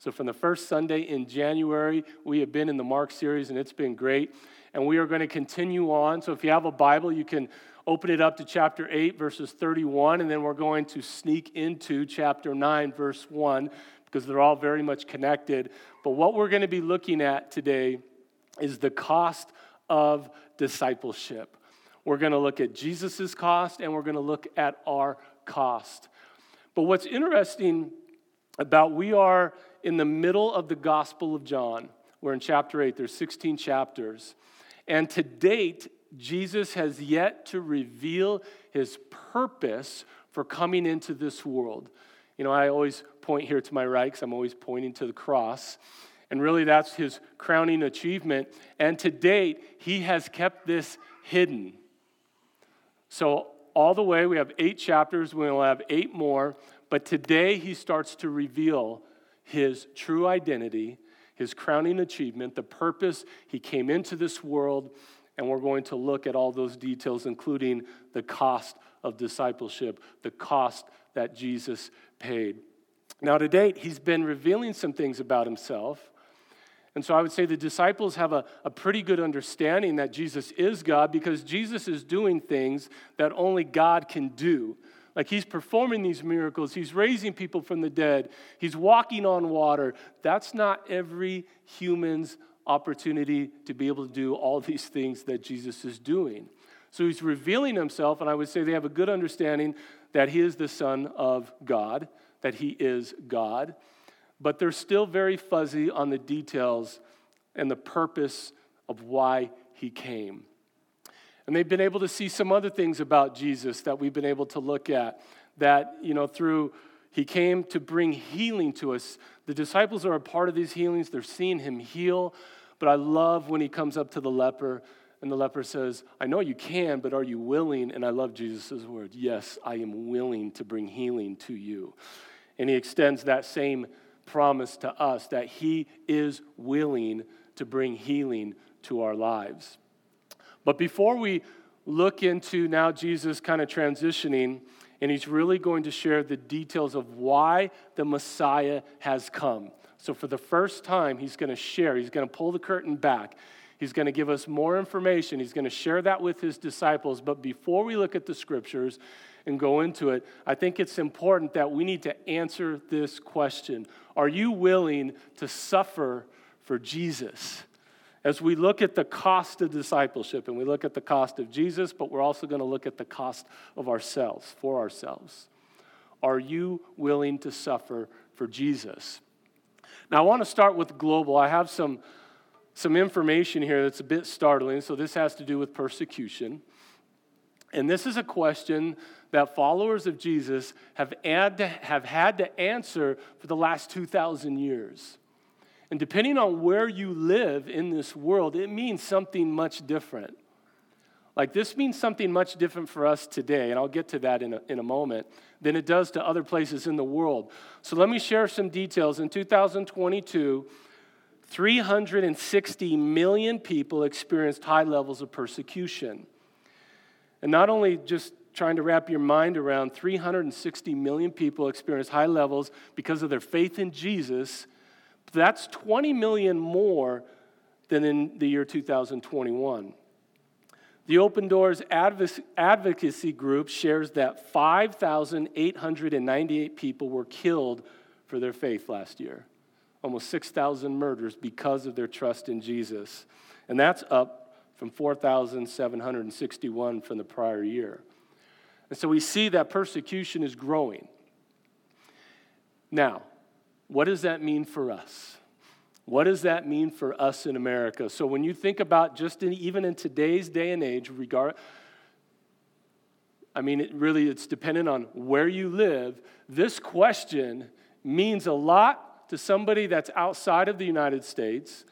So, from the first Sunday in January, we have been in the Mark series, and it's been great. And we are going to continue on. So, if you have a Bible, you can open it up to chapter 8, verses 31, and then we're going to sneak into chapter 9, verse 1, because they're all very much connected. But what we're going to be looking at today is the cost of discipleship. We're going to look at Jesus' cost and we're going to look at our cost. But what's interesting about we are in the middle of the Gospel of John. We're in chapter 8, there's 16 chapters. And to date, Jesus has yet to reveal his purpose for coming into this world. You know, I always point here to my right because I'm always pointing to the cross. And really, that's his crowning achievement. And to date, he has kept this hidden. So, all the way, we have eight chapters, we will have eight more. But today, he starts to reveal his true identity, his crowning achievement, the purpose he came into this world. And we're going to look at all those details, including the cost of discipleship, the cost that Jesus paid. Now, to date, he's been revealing some things about himself. And so I would say the disciples have a, a pretty good understanding that Jesus is God because Jesus is doing things that only God can do. Like he's performing these miracles, he's raising people from the dead, he's walking on water. That's not every human's opportunity to be able to do all these things that Jesus is doing. So he's revealing himself, and I would say they have a good understanding that he is the Son of God, that he is God but they're still very fuzzy on the details and the purpose of why he came. And they've been able to see some other things about Jesus that we've been able to look at that, you know, through he came to bring healing to us. The disciples are a part of these healings, they're seeing him heal. But I love when he comes up to the leper and the leper says, I know you can, but are you willing? And I love Jesus' word, Yes, I am willing to bring healing to you. And he extends that same promise to us that He is willing to bring healing to our lives. But before we look into now Jesus kind of transitioning, and He's really going to share the details of why the Messiah has come. So, for the first time, He's going to share, He's going to pull the curtain back. He's going to give us more information. He's going to share that with his disciples. But before we look at the scriptures and go into it, I think it's important that we need to answer this question Are you willing to suffer for Jesus? As we look at the cost of discipleship and we look at the cost of Jesus, but we're also going to look at the cost of ourselves, for ourselves. Are you willing to suffer for Jesus? Now, I want to start with global. I have some some information here that's a bit startling. So, this has to do with persecution. And this is a question that followers of Jesus have had to, have had to answer for the last 2,000 years. And depending on where you live in this world, it means something much different. Like, this means something much different for us today, and I'll get to that in a, in a moment, than it does to other places in the world. So, let me share some details. In 2022, 360 million people experienced high levels of persecution. And not only just trying to wrap your mind around 360 million people experienced high levels because of their faith in Jesus, that's 20 million more than in the year 2021. The Open Doors Advocacy Group shares that 5,898 people were killed for their faith last year almost 6,000 murders because of their trust in Jesus. And that's up from 4,761 from the prior year. And so we see that persecution is growing. Now, what does that mean for us? What does that mean for us in America? So when you think about just in, even in today's day and age, regard, I mean, it really it's dependent on where you live. This question means a lot to somebody that's outside of the United States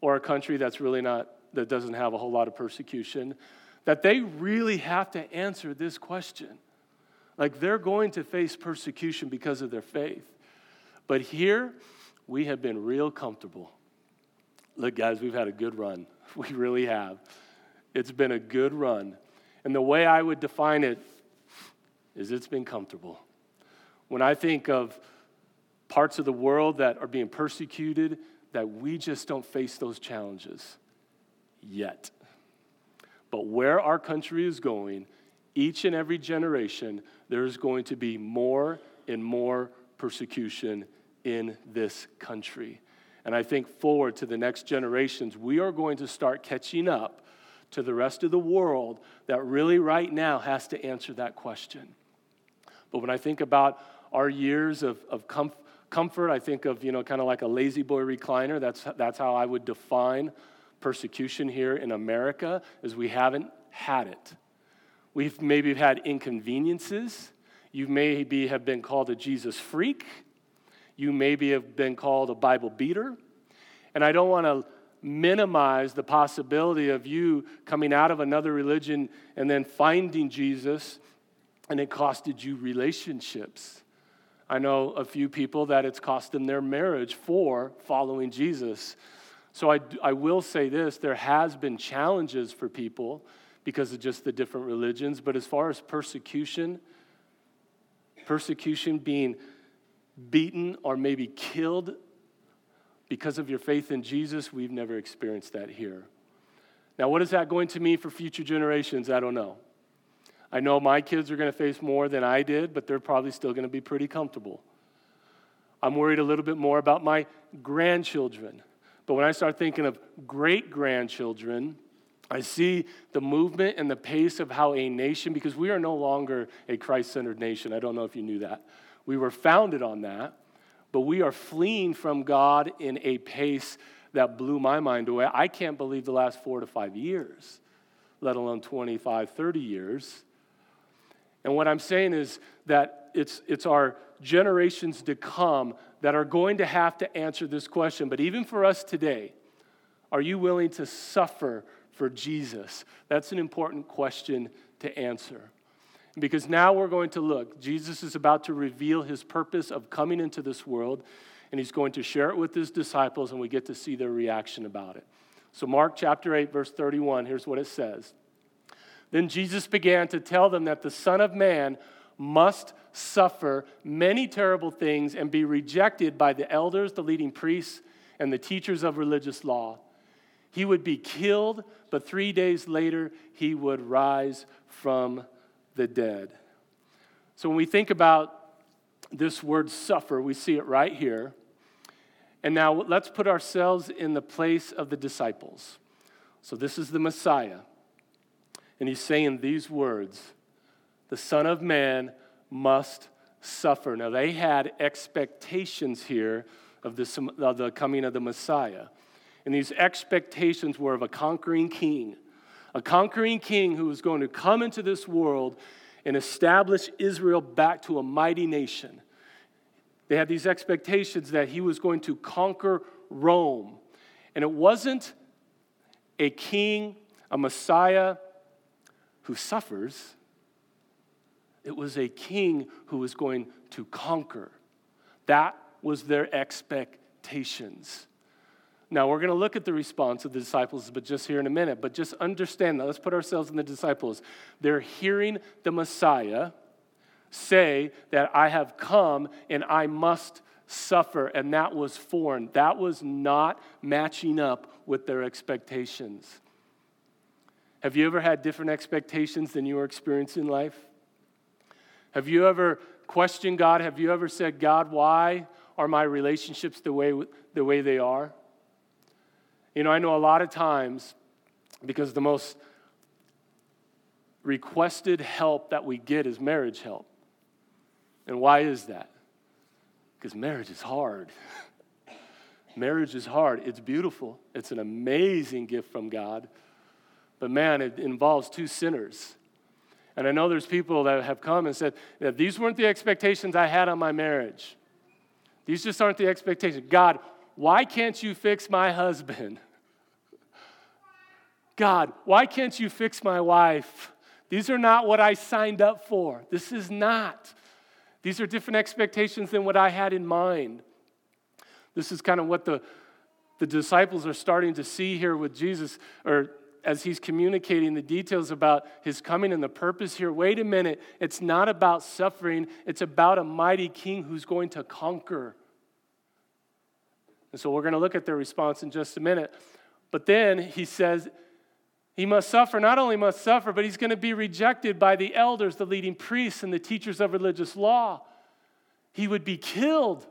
or a country that's really not, that doesn't have a whole lot of persecution, that they really have to answer this question. Like they're going to face persecution because of their faith. But here, we have been real comfortable. Look, guys, we've had a good run. We really have. It's been a good run. And the way I would define it is it's been comfortable. When I think of parts of the world that are being persecuted, that we just don't face those challenges yet. But where our country is going, each and every generation, there's going to be more and more persecution in this country. And I think forward to the next generations, we are going to start catching up to the rest of the world that really right now has to answer that question. But when I think about our years of, of comfort, I think of, you know, kind of like a La-Z-Boy recliner. That's, that's how I would define persecution here in America, is we haven't had it. We've maybe had inconveniences. You maybe have been called a Jesus freak. You maybe have been called a Bible beater. And I don't want to minimize the possibility of you coming out of another religion and then finding Jesus and it costed you relationships. I know a few people that it's cost them their marriage for following Jesus. So I, I will say this there has been challenges for people because of just the different religions, but as far as persecution, persecution being beaten or maybe killed because of your faith in Jesus, we've never experienced that here. Now, what is that going to mean for future generations? I don't know. I know my kids are going to face more than I did, but they're probably still going to be pretty comfortable. I'm worried a little bit more about my grandchildren. But when I start thinking of great grandchildren, I see the movement and the pace of how a nation, because we are no longer a Christ centered nation. I don't know if you knew that. We were founded on that, but we are fleeing from God in a pace that blew my mind away. I can't believe the last four to five years, let alone 25, 30 years. And what I'm saying is that it's, it's our generations to come that are going to have to answer this question. But even for us today, are you willing to suffer for Jesus? That's an important question to answer. Because now we're going to look. Jesus is about to reveal his purpose of coming into this world, and he's going to share it with his disciples, and we get to see their reaction about it. So, Mark chapter 8, verse 31, here's what it says then Jesus began to tell them that the Son of Man must suffer many terrible things and be rejected by the elders, the leading priests, and the teachers of religious law. He would be killed, but three days later, he would rise from the dead. So when we think about this word suffer, we see it right here. And now let's put ourselves in the place of the disciples. So this is the Messiah. And he's saying these words The Son of Man must suffer. Now, they had expectations here of the, of the coming of the Messiah. And these expectations were of a conquering king, a conquering king who was going to come into this world and establish Israel back to a mighty nation. They had these expectations that he was going to conquer Rome. And it wasn't a king, a Messiah who suffers, it was a king who was going to conquer. That was their expectations. Now, we're going to look at the response of the disciples, but just here in a minute. But just understand that. Let's put ourselves in the disciples. They're hearing the Messiah say that I have come and I must suffer, and that was foreign. That was not matching up with their expectations. Have you ever had different expectations than you are experiencing in life? Have you ever questioned God? Have you ever said, God, why are my relationships the way, the way they are? You know, I know a lot of times because the most requested help that we get is marriage help. And why is that? Because marriage is hard. marriage is hard. It's beautiful, it's an amazing gift from God. But man, it involves two sinners. And I know there's people that have come and said, yeah, These weren't the expectations I had on my marriage. These just aren't the expectations. God, why can't you fix my husband? God, why can't you fix my wife? These are not what I signed up for. This is not. These are different expectations than what I had in mind. This is kind of what the, the disciples are starting to see here with Jesus, or as he's communicating the details about his coming and the purpose here. Wait a minute, it's not about suffering, it's about a mighty king who's going to conquer And so we're going to look at their response in just a minute. But then he says, he must suffer, not only must suffer, but he's going to be rejected by the elders, the leading priests, and the teachers of religious law. He would be killed.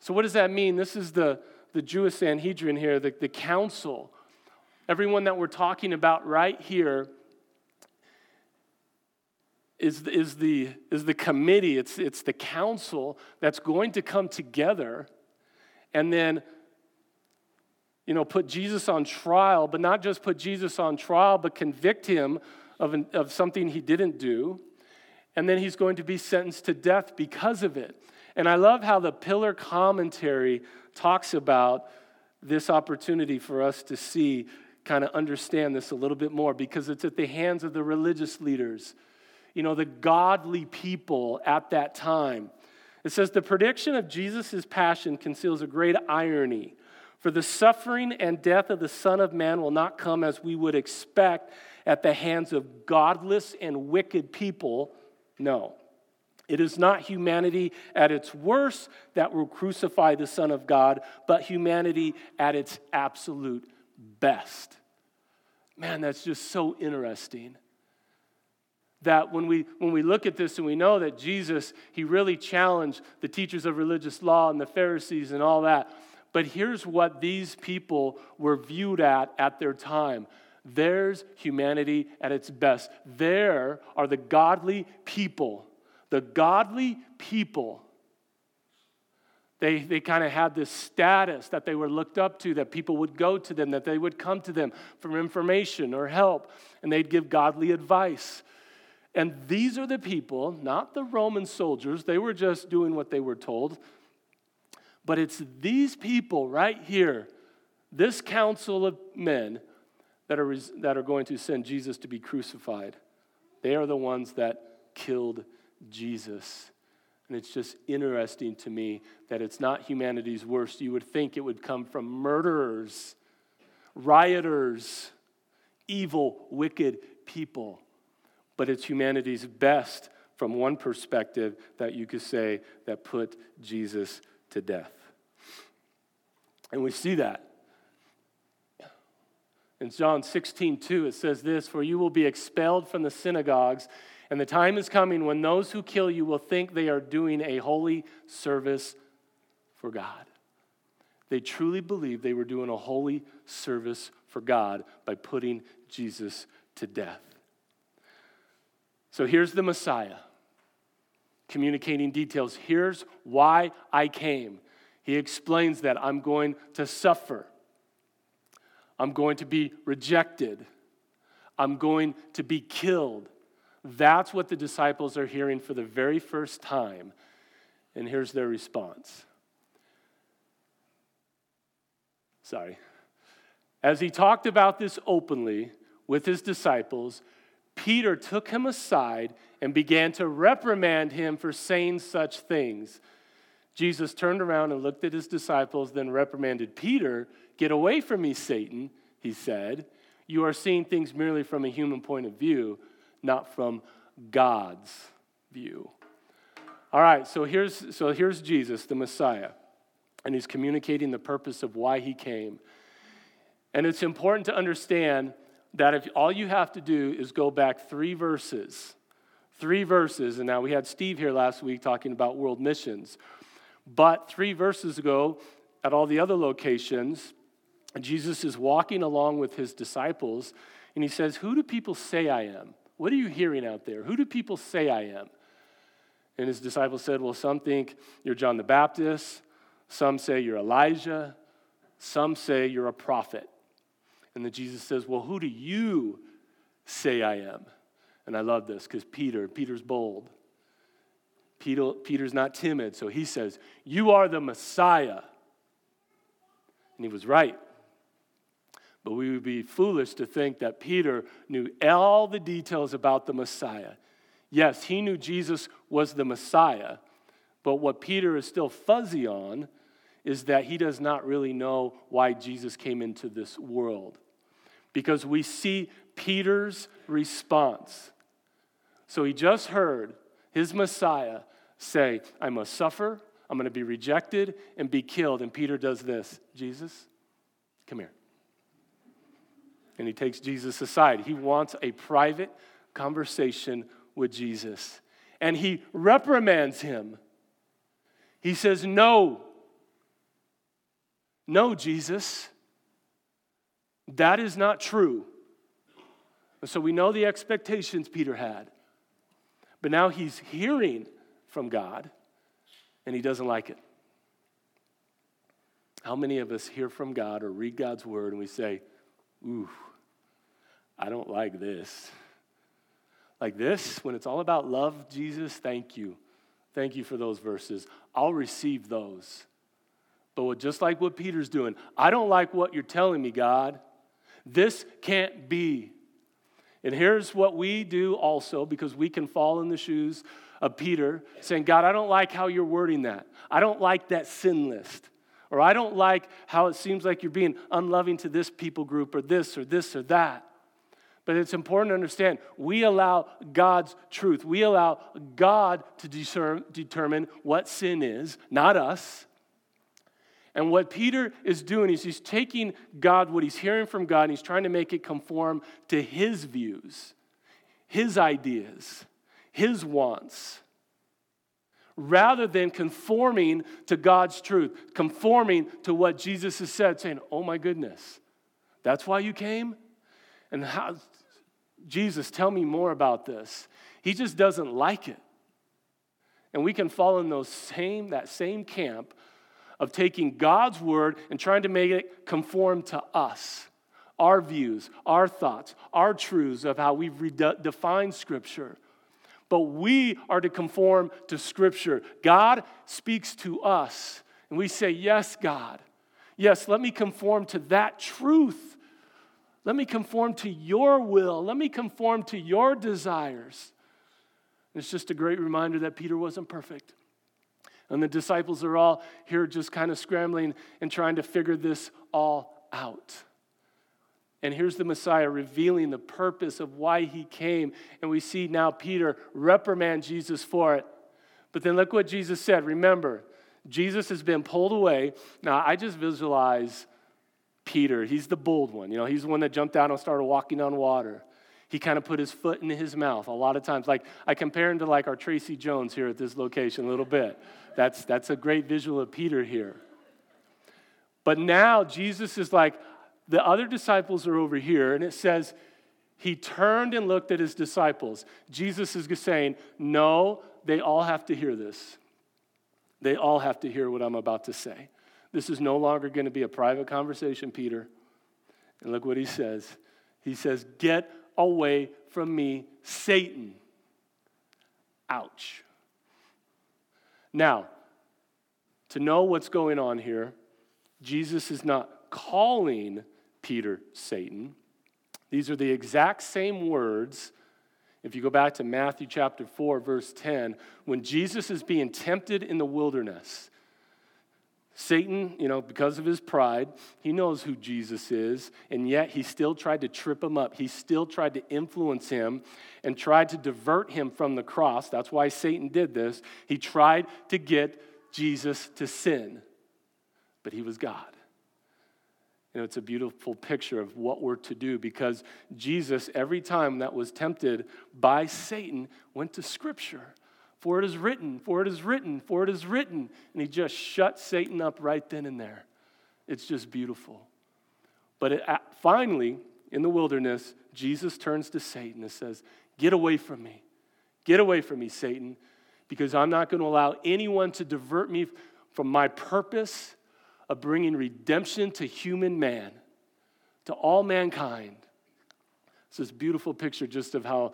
So, what does that mean? This is the, the Jewish Sanhedrin here, the, the council. Everyone that we're talking about right here is, is, the, is the committee, it's, it's the council that's going to come together and then you know, put Jesus on trial, but not just put Jesus on trial, but convict him of, an, of something he didn't do. And then he's going to be sentenced to death because of it. And I love how the pillar commentary talks about this opportunity for us to see, kind of understand this a little bit more, because it's at the hands of the religious leaders, you know, the godly people at that time. It says the prediction of Jesus' passion conceals a great irony. For the suffering and death of the Son of Man will not come as we would expect at the hands of godless and wicked people. No. It is not humanity at its worst that will crucify the Son of God, but humanity at its absolute best. Man, that's just so interesting. That when we, when we look at this and we know that Jesus, he really challenged the teachers of religious law and the Pharisees and all that. But here's what these people were viewed at at their time there's humanity at its best. There are the godly people. The godly people. They, they kind of had this status that they were looked up to, that people would go to them, that they would come to them for information or help, and they'd give godly advice. And these are the people, not the Roman soldiers, they were just doing what they were told. But it's these people right here, this council of men, that are, that are going to send Jesus to be crucified. They are the ones that killed Jesus. And it's just interesting to me that it's not humanity's worst. You would think it would come from murderers, rioters, evil, wicked people. But it's humanity's best from one perspective that you could say that put Jesus to death. And we see that. In John 16, 2, it says this For you will be expelled from the synagogues, and the time is coming when those who kill you will think they are doing a holy service for God. They truly believed they were doing a holy service for God by putting Jesus to death. So here's the Messiah communicating details. Here's why I came. He explains that I'm going to suffer. I'm going to be rejected. I'm going to be killed. That's what the disciples are hearing for the very first time. And here's their response. Sorry. As he talked about this openly with his disciples, Peter took him aside and began to reprimand him for saying such things. Jesus turned around and looked at his disciples, then reprimanded Peter. Get away from me, Satan, he said. You are seeing things merely from a human point of view, not from God's view. All right, so here's, so here's Jesus, the Messiah, and he's communicating the purpose of why he came. And it's important to understand that if all you have to do is go back three verses, three verses, and now we had Steve here last week talking about world missions. But three verses ago, at all the other locations, Jesus is walking along with his disciples and he says, Who do people say I am? What are you hearing out there? Who do people say I am? And his disciples said, Well, some think you're John the Baptist, some say you're Elijah, some say you're a prophet. And then Jesus says, Well, who do you say I am? And I love this because Peter, Peter's bold. Peter, Peter's not timid, so he says, You are the Messiah. And he was right. But we would be foolish to think that Peter knew all the details about the Messiah. Yes, he knew Jesus was the Messiah, but what Peter is still fuzzy on is that he does not really know why Jesus came into this world. Because we see Peter's response. So he just heard his Messiah say, I must suffer, I'm going to be rejected and be killed. And Peter does this Jesus, come here. And he takes Jesus aside. He wants a private conversation with Jesus. And he reprimands him. He says, No, no, Jesus, that is not true. And so we know the expectations Peter had. But now he's hearing from God and he doesn't like it. How many of us hear from God or read God's word and we say, Ooh, I don't like this. Like this, when it's all about love, Jesus, thank you. Thank you for those verses. I'll receive those. But just like what Peter's doing, I don't like what you're telling me, God. This can't be. And here's what we do also, because we can fall in the shoes of Peter, saying, God, I don't like how you're wording that. I don't like that sin list. Or I don't like how it seems like you're being unloving to this people group or this or this or that. But it's important to understand we allow God's truth. We allow God to determine what sin is, not us. And what Peter is doing is he's taking God, what he's hearing from God, and he's trying to make it conform to his views, his ideas, his wants, rather than conforming to God's truth, conforming to what Jesus has said, saying, Oh my goodness, that's why you came? And how, Jesus, tell me more about this. He just doesn't like it. And we can fall in those same, that same camp of taking God's word and trying to make it conform to us, our views, our thoughts, our truths of how we've defined Scripture. But we are to conform to Scripture. God speaks to us, and we say, Yes, God. Yes, let me conform to that truth. Let me conform to your will. Let me conform to your desires. It's just a great reminder that Peter wasn't perfect. And the disciples are all here just kind of scrambling and trying to figure this all out. And here's the Messiah revealing the purpose of why he came. And we see now Peter reprimand Jesus for it. But then look what Jesus said. Remember, Jesus has been pulled away. Now, I just visualize Peter. He's the bold one. You know, he's the one that jumped out and started walking on water he kind of put his foot in his mouth a lot of times. Like I compare him to like our Tracy Jones here at this location a little bit. That's, that's a great visual of Peter here. But now Jesus is like, the other disciples are over here, and it says, he turned and looked at his disciples. Jesus is saying, No, they all have to hear this. They all have to hear what I'm about to say. This is no longer going to be a private conversation, Peter. And look what he says. He says, Get away from me, Satan. Ouch. Now, to know what's going on here, Jesus is not calling Peter Satan. These are the exact same words. If you go back to Matthew chapter 4, verse 10, when Jesus is being tempted in the wilderness, Satan, you know, because of his pride, he knows who Jesus is, and yet he still tried to trip him up. He still tried to influence him and tried to divert him from the cross. That's why Satan did this. He tried to get Jesus to sin, but he was God. You know, it's a beautiful picture of what we're to do because Jesus, every time that was tempted by Satan, went to Scripture for it is written, for it is written, for it is written. And he just shut Satan up right then and there. It's just beautiful. But it, finally, in the wilderness, Jesus turns to Satan and says, Get away from me. Get away from me, Satan, because I'm not going to allow anyone to divert me from my purpose of bringing redemption to human man, to all mankind. It's this beautiful picture just of how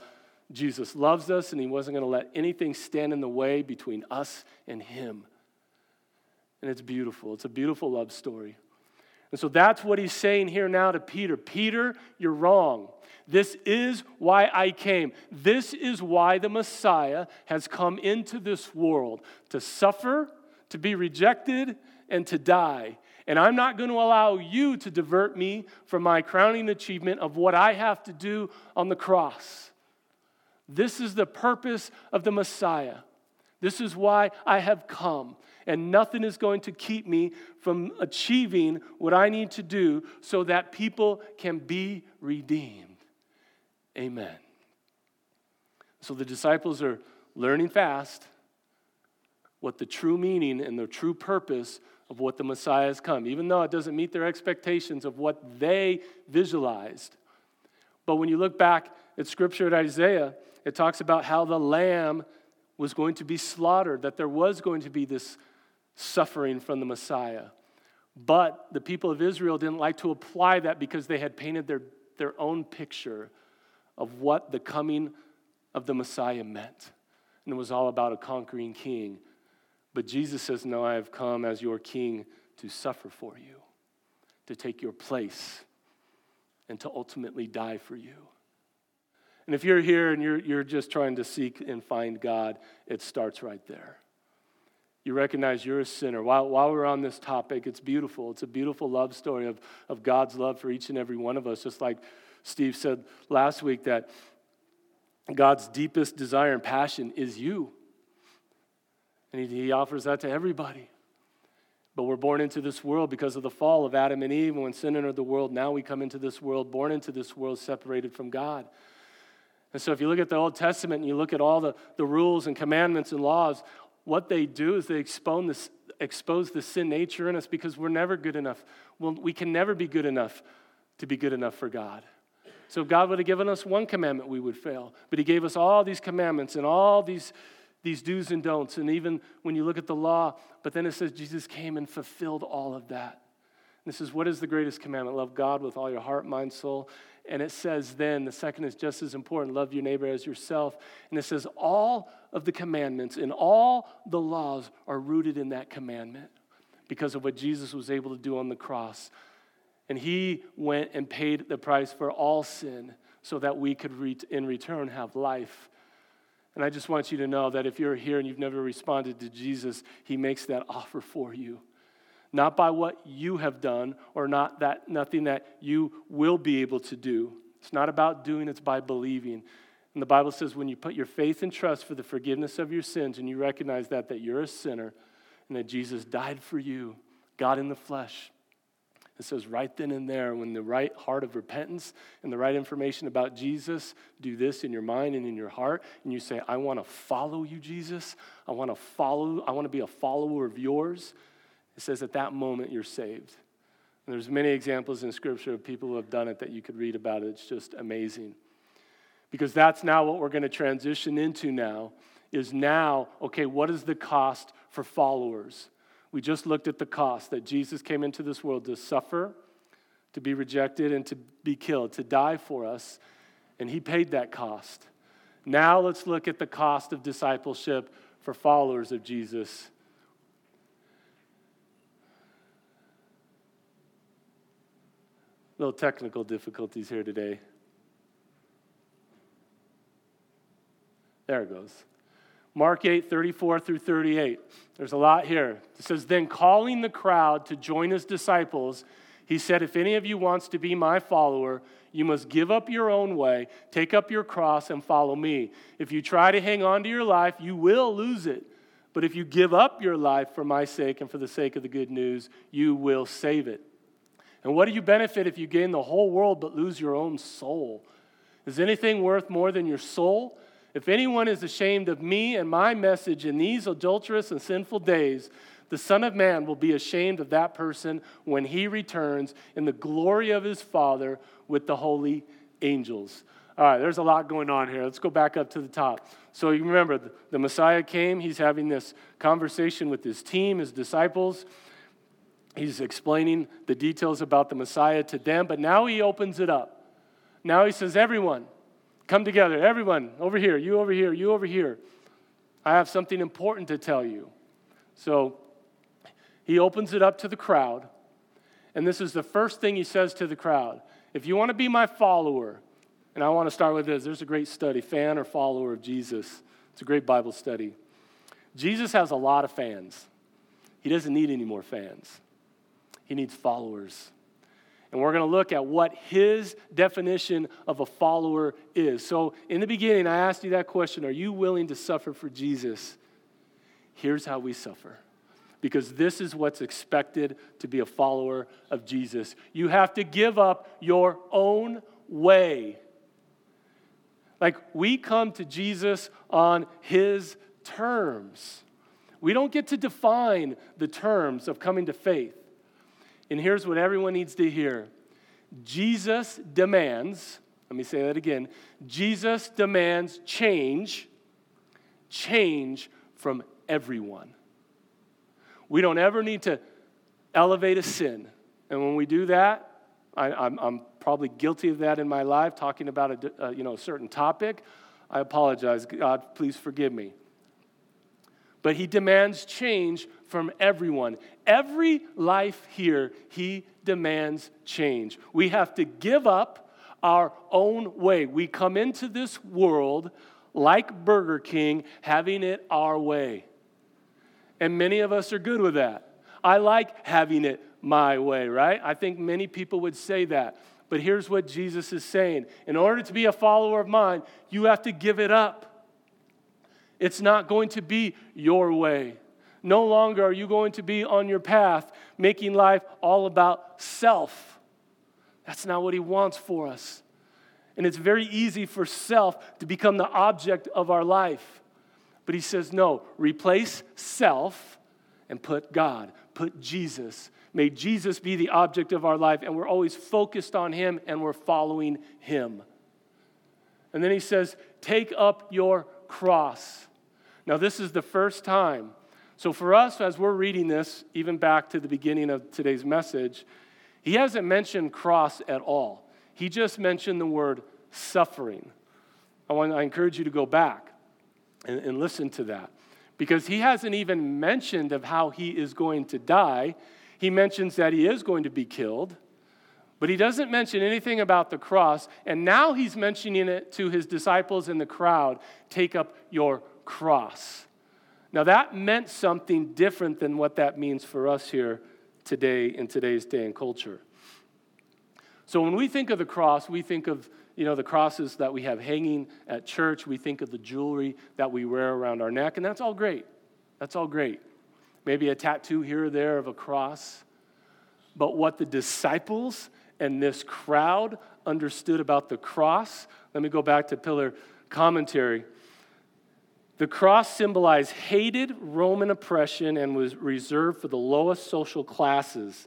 Jesus loves us and he wasn't going to let anything stand in the way between us and him. And it's beautiful. It's a beautiful love story. And so that's what he's saying here now to Peter Peter, you're wrong. This is why I came. This is why the Messiah has come into this world to suffer, to be rejected, and to die. And I'm not going to allow you to divert me from my crowning achievement of what I have to do on the cross. This is the purpose of the Messiah. This is why I have come. And nothing is going to keep me from achieving what I need to do so that people can be redeemed. Amen. So the disciples are learning fast what the true meaning and the true purpose of what the Messiah has come, even though it doesn't meet their expectations of what they visualized. But when you look back at scripture at Isaiah, it talks about how the lamb was going to be slaughtered, that there was going to be this suffering from the Messiah. But the people of Israel didn't like to apply that because they had painted their, their own picture of what the coming of the Messiah meant. And it was all about a conquering king. But Jesus says, No, I have come as your king to suffer for you, to take your place, and to ultimately die for you. And if you're here and you're, you're just trying to seek and find God, it starts right there. You recognize you're a sinner. While, while we're on this topic, it's beautiful. It's a beautiful love story of, of God's love for each and every one of us. Just like Steve said last week, that God's deepest desire and passion is you. And he, he offers that to everybody. But we're born into this world because of the fall of Adam and Eve. And When sin entered the world, now we come into this world, born into this world, separated from God. And so, if you look at the Old Testament and you look at all the, the rules and commandments and laws, what they do is they expose expose the sin nature in us because we're never good enough. Well, we can never be good enough to be good enough for God. So, if God would have given us one commandment, we would fail. But He gave us all these commandments and all these, these do's and don'ts. And even when you look at the law, but then it says Jesus came and fulfilled all of that. This is what is the greatest commandment? Love God with all your heart, mind, soul. And it says then, the second is just as important love your neighbor as yourself. And it says, all of the commandments and all the laws are rooted in that commandment because of what Jesus was able to do on the cross. And he went and paid the price for all sin so that we could, in return, have life. And I just want you to know that if you're here and you've never responded to Jesus, he makes that offer for you not by what you have done or not that nothing that you will be able to do. It's not about doing, it's by believing. And the Bible says when you put your faith and trust for the forgiveness of your sins and you recognize that that you're a sinner and that Jesus died for you, God in the flesh. It says right then and there, when the right heart of repentance and the right information about Jesus do this in your mind and in your heart, and you say, I want to follow you, Jesus. I want to follow, I want to be a follower of yours. It says at that moment you're saved. And there's many examples in Scripture of people who have done it that you could read about. It. It's just amazing. Because that's now what we're going to transition into now is now, okay, what is the cost for followers? We just looked at the cost that Jesus came into this world to suffer, to be rejected, and to be killed, to die for us, and he paid that cost. Now let's look at the cost of discipleship for followers of Jesus Little technical difficulties here today. There it goes. Mark 8, 34 through 38. There's a lot here. It says, Then calling the crowd to join his disciples, he said, If any of you wants to be my follower, you must give up your own way, take up your cross, and follow me. If you try to hang on to your life, you will lose it. But if you give up your life for my sake and for the sake of the good news, you will save it. And what do you benefit if you gain the whole world but lose your own soul? Is anything worth more than your soul? If anyone is ashamed of me and my message in these adulterous and sinful days, the Son of Man will be ashamed of that person when he returns in the glory of his Father with the holy angels. All right, there's a lot going on here. Let's go back up to the top. So you remember, the Messiah came. He's having this conversation with his team, his disciples. He's explaining the details about the Messiah to them, but now he opens it up. Now he says, Everyone, come together. Everyone, over here, you over here, you over here. I have something important to tell you. So he opens it up to the crowd, and this is the first thing he says to the crowd. If you want to be my follower, and I want to start with this there's a great study, fan or follower of Jesus. It's a great Bible study. Jesus has a lot of fans, he doesn't need any more fans. He needs followers. And we're going to look at what his definition of a follower is. So, in the beginning, I asked you that question Are you willing to suffer for Jesus? Here's how we suffer. Because this is what's expected to be a follower of Jesus. You have to give up your own way. Like we come to Jesus on his terms. We don't get to define the terms of coming to faith. And here's what everyone needs to hear Jesus demands, let me say that again Jesus demands change, change from everyone. We don't ever need to elevate a sin. And when we do that, I, am probably guilty of that in my life, talking about a, uh, you know, a certain topic. I apologize. God, please forgive me. But he demands change from everyone. Every life here, he demands change. We have to give up our own way. We come into this world like Burger King, having it our way. And many of us are good with that. I like having it my way, right? I think many people would say that. But here's what Jesus is saying In order to be a follower of mine, you have to give it up. It's not going to be your way. No longer are you going to be on your path making life all about self. That's not what he wants for us. And it's very easy for self to become the object of our life. But he says, no, replace self and put God, put Jesus. May Jesus be the object of our life, and we're always focused on him and we're following him. And then he says, take up your cross. Now, this is the first time. So, for us, as we're reading this, even back to the beginning of today's message, he hasn't mentioned cross at all. He just mentioned the word suffering. I want I encourage you to go back and, and listen to that. Because he hasn't even mentioned of how he is going to die. He mentions that he is going to be killed, but he doesn't mention anything about the cross. And now he's mentioning it to his disciples in the crowd take up your cross. Now, that meant something different than what that means for us here today in today's day and culture. So, when we think of the cross, we think of you know, the crosses that we have hanging at church. We think of the jewelry that we wear around our neck, and that's all great. That's all great. Maybe a tattoo here or there of a cross. But what the disciples and this crowd understood about the cross, let me go back to pillar commentary. The cross symbolized hated Roman oppression and was reserved for the lowest social classes.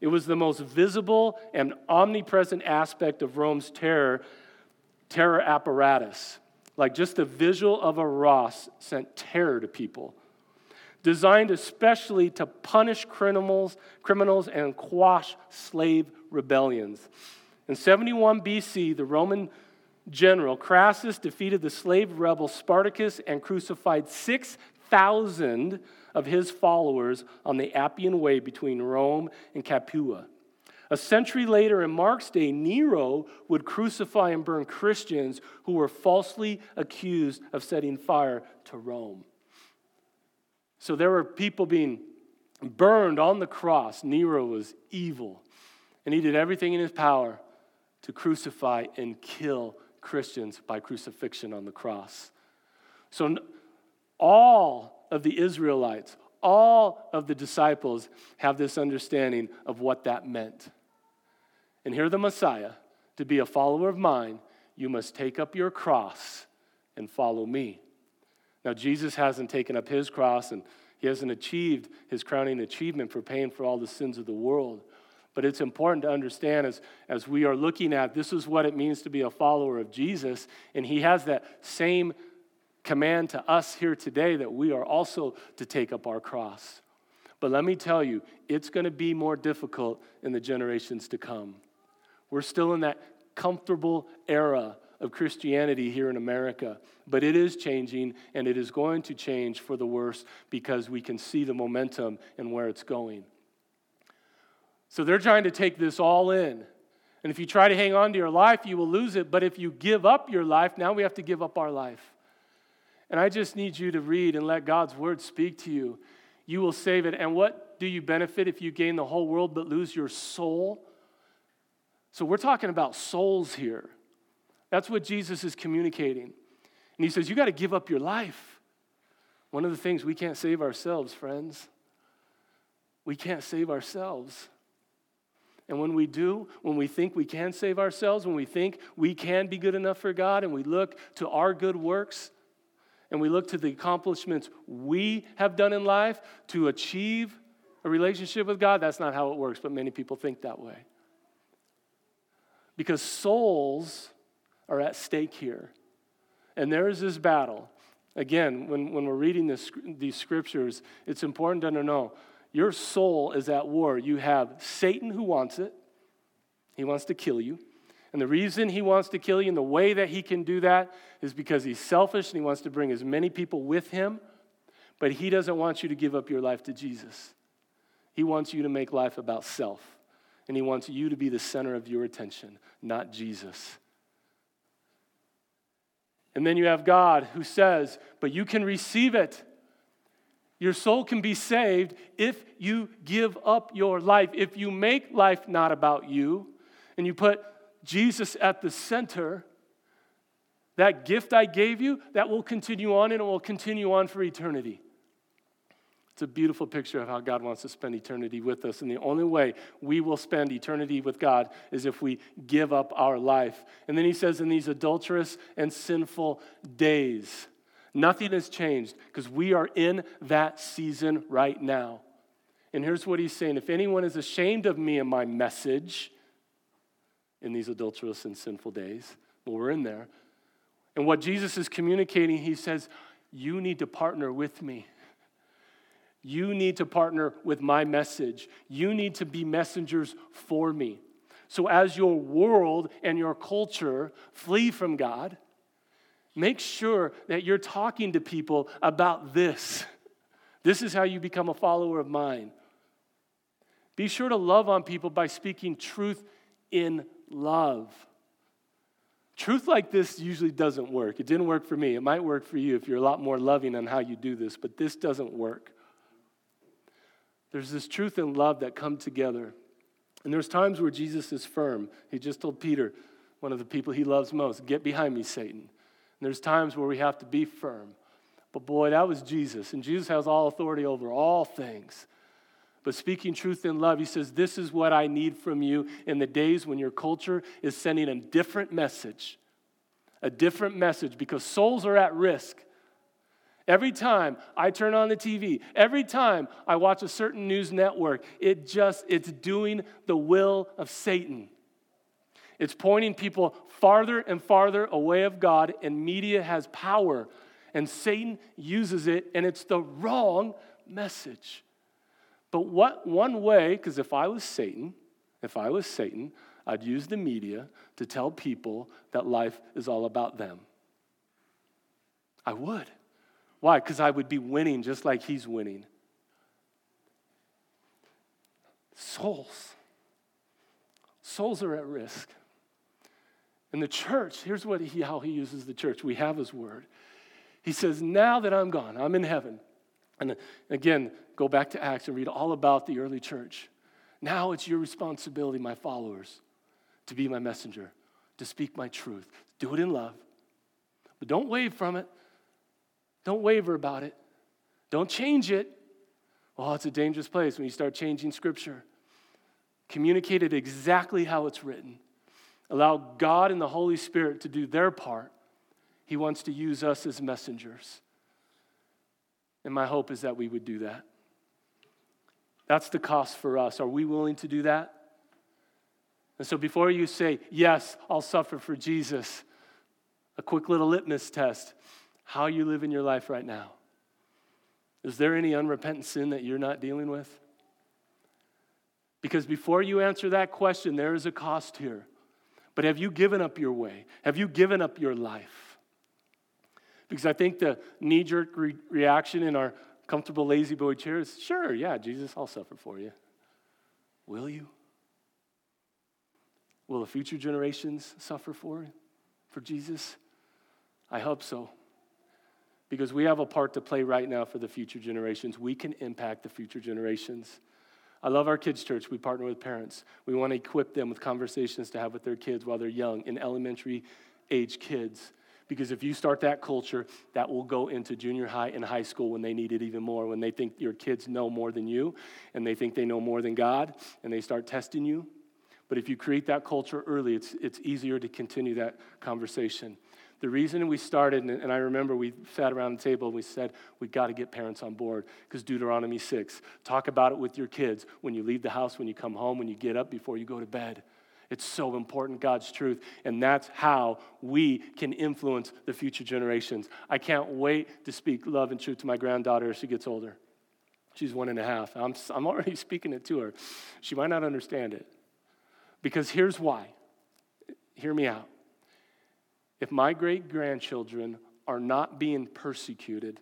It was the most visible and omnipresent aspect of Rome's terror, terror apparatus. Like just the visual of a Ross sent terror to people. Designed especially to punish criminals, criminals and quash slave rebellions. In 71 BC, the Roman general Crassus defeated the slave rebel Spartacus and crucified 6,000 of his followers on the Appian Way between Rome and Capua. A century later, in Mark's day, Nero would crucify and burn Christians who were falsely accused of setting fire to Rome. So there were people being burned on the cross. Nero was evil, and he did everything in his power to crucify and kill Christians by crucifixion on the cross. So all of the Israelites, all of the disciples have this understanding of what that meant. And here, the Messiah, to be a follower of mine, you must take up your cross and follow me. Now, Jesus hasn't taken up his cross and he hasn't achieved his crowning achievement for paying for all the sins of the world. But it's important to understand as, as we are looking at this is what it means to be a follower of Jesus, and he has that same command to us here today that we are also to take up our cross. But let me tell you, it's going to be more difficult in the generations to come. We're still in that comfortable era of Christianity here in America, but it is changing and it is going to change for the worse because we can see the momentum and where it's going. So they're trying to take this all in. And if you try to hang on to your life, you will lose it. But if you give up your life, now we have to give up our life. And I just need you to read and let God's word speak to you. You will save it. And what do you benefit if you gain the whole world but lose your soul? So we're talking about souls here. That's what Jesus is communicating. And he says, You got to give up your life. One of the things we can't save ourselves, friends. We can't save ourselves. And when we do, when we think we can save ourselves, when we think we can be good enough for God, and we look to our good works, and we look to the accomplishments we have done in life to achieve a relationship with God, that's not how it works, but many people think that way. Because souls are at stake here. And there is this battle. Again, when, when we're reading this, these scriptures, it's important to know your soul is at war. You have Satan who wants it, he wants to kill you. And the reason he wants to kill you and the way that he can do that is because he's selfish and he wants to bring as many people with him, but he doesn't want you to give up your life to Jesus. He wants you to make life about self, and he wants you to be the center of your attention, not Jesus. And then you have God who says, But you can receive it. Your soul can be saved if you give up your life, if you make life not about you, and you put Jesus at the center. That gift I gave you, that will continue on and it will continue on for eternity. It's a beautiful picture of how God wants to spend eternity with us. And the only way we will spend eternity with God is if we give up our life. And then he says, in these adulterous and sinful days, nothing has changed because we are in that season right now. And here's what he's saying if anyone is ashamed of me and my message in these adulterous and sinful days, well, we're in there. And what Jesus is communicating, he says, You need to partner with me. You need to partner with my message. You need to be messengers for me. So, as your world and your culture flee from God, make sure that you're talking to people about this. This is how you become a follower of mine. Be sure to love on people by speaking truth in love. Truth like this usually doesn't work. It didn't work for me. It might work for you if you're a lot more loving on how you do this, but this doesn't work. There's this truth and love that come together. And there's times where Jesus is firm. He just told Peter, one of the people he loves most, Get behind me, Satan. And there's times where we have to be firm. But boy, that was Jesus. And Jesus has all authority over all things. But speaking truth in love, he says, This is what I need from you in the days when your culture is sending a different message. A different message because souls are at risk. Every time I turn on the TV, every time I watch a certain news network, it just it's doing the will of Satan. It's pointing people farther and farther away of God and media has power and Satan uses it and it's the wrong message. But what one way cuz if I was Satan, if I was Satan, I'd use the media to tell people that life is all about them. I would. Why? Because I would be winning just like he's winning. Souls. Souls are at risk. And the church, here's what he, how he uses the church. We have his word. He says, Now that I'm gone, I'm in heaven. And uh, again, go back to Acts and read all about the early church. Now it's your responsibility, my followers, to be my messenger, to speak my truth. Do it in love. But don't wave from it. Don't waver about it. Don't change it. Well, it's a dangerous place when you start changing scripture. Communicate it exactly how it's written. Allow God and the Holy Spirit to do their part. He wants to use us as messengers. And my hope is that we would do that. That's the cost for us. Are we willing to do that? And so before you say, Yes, I'll suffer for Jesus, a quick little litmus test how you live in your life right now. Is there any unrepentant sin that you're not dealing with? Because before you answer that question, there is a cost here. But have you given up your way? Have you given up your life? Because I think the knee jerk re- reaction in our comfortable La-Z-Boy chairs sure, yeah, Jesus, I'll suffer for you. Will you? Will the future generations suffer for, for Jesus? I hope so because we have a part to play right now for the future generations. We can impact the future generations. I love our kids' church. We partner with parents. We want to equip them with conversations to have with their kids while they're young, in elementary age kids. Because if you start that culture, that will go into junior high and high school when they need it even more, when they think your kids know more than you, and they think they know more than God, and they start testing you. But if you create that culture early, it's, it's easier to continue that conversation. The reason we started, and I remember we sat around the table and we said, we got to get parents on board because Deuteronomy 6, talk about it with your kids when you leave the house, when you come home, when you get up, before you go to bed. It's so important, God's truth. And that's how we can influence the future generations. I can't wait to speak love and truth to my granddaughter as she gets older. She's one and a half. I'm, I'm already speaking it to her. She might not understand it. Because here's why. Hear me out. If my great grandchildren are not being persecuted,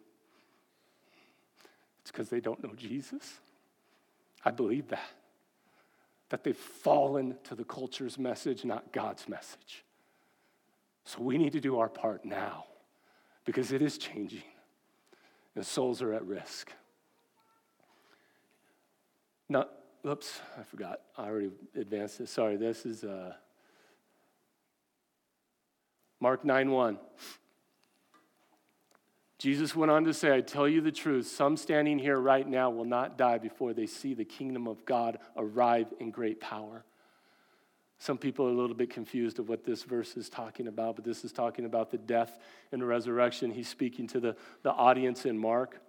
it's because they don't know Jesus. I believe that. That they've fallen to the culture's message, not God's message. So we need to do our part now because it is changing and souls are at risk. Now, oops, I forgot. I already advanced this. Sorry, this is. Uh, Mark 9 1. Jesus went on to say, I tell you the truth, some standing here right now will not die before they see the kingdom of God arrive in great power. Some people are a little bit confused of what this verse is talking about, but this is talking about the death and resurrection. He's speaking to the, the audience in Mark,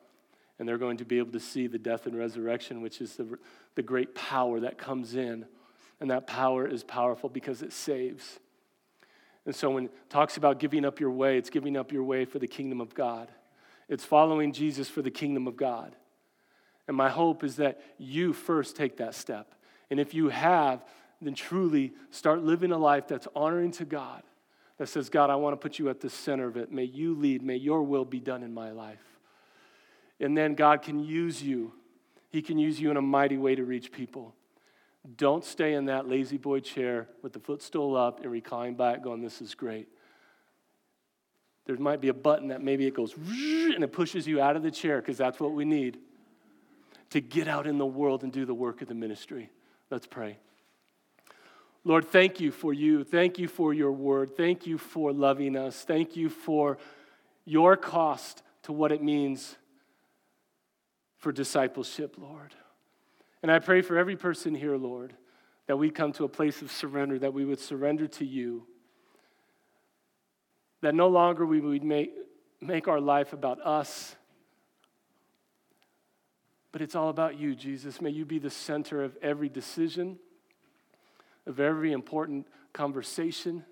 and they're going to be able to see the death and resurrection, which is the, the great power that comes in. And that power is powerful because it saves. And so when it talks about giving up your way, it's giving up your way for the kingdom of God. It's following Jesus for the kingdom of God. And my hope is that you first take that step. And if you have, then truly start living a life that's honoring to God, that says, God, I want to put you at the center of it. May you lead. May your will be done in my life. And then God can use you. He can use you in a mighty way to reach people. Don't stay in that La-Z-Boy chair with the footstool up and recline back going, This is great. There might be a button that maybe it goes and it pushes you out of the chair because that's what we need to get out in the world and do the work of the ministry. Let's pray. Lord, thank you for you. Thank you for your word. Thank you for loving us. Thank you for your cost to what it means for discipleship, Lord. And I pray for every person here, Lord, that we come to a place of surrender, that we would surrender to you, that no longer we would make, make our life about us, but it's all about you, Jesus. May you be the center of every decision, of every important conversation.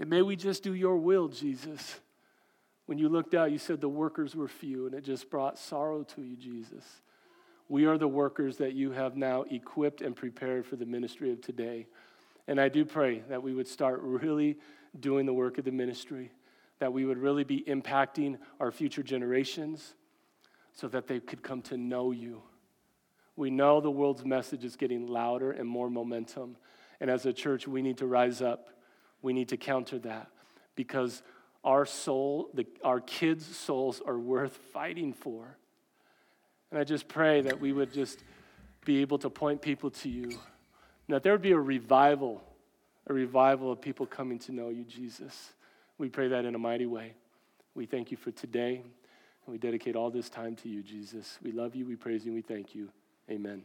And may we just do your will, Jesus. When you looked out, you said the workers were few, and it just brought sorrow to you, Jesus. We are the workers that you have now equipped and prepared for the ministry of today. And I do pray that we would start really doing the work of the ministry, that we would really be impacting our future generations so that they could come to know you. We know the world's message is getting louder and more momentum. And as a church, we need to rise up. We need to counter that because our soul, the, our kids' souls are worth fighting for. And I just pray that we would just be able to point people to you. And that there would be a revival, a revival of people coming to know you, Jesus. We pray that in a mighty way. We thank you for today, and we dedicate all this time to you, Jesus. We love you, we praise you, we thank you. Amen.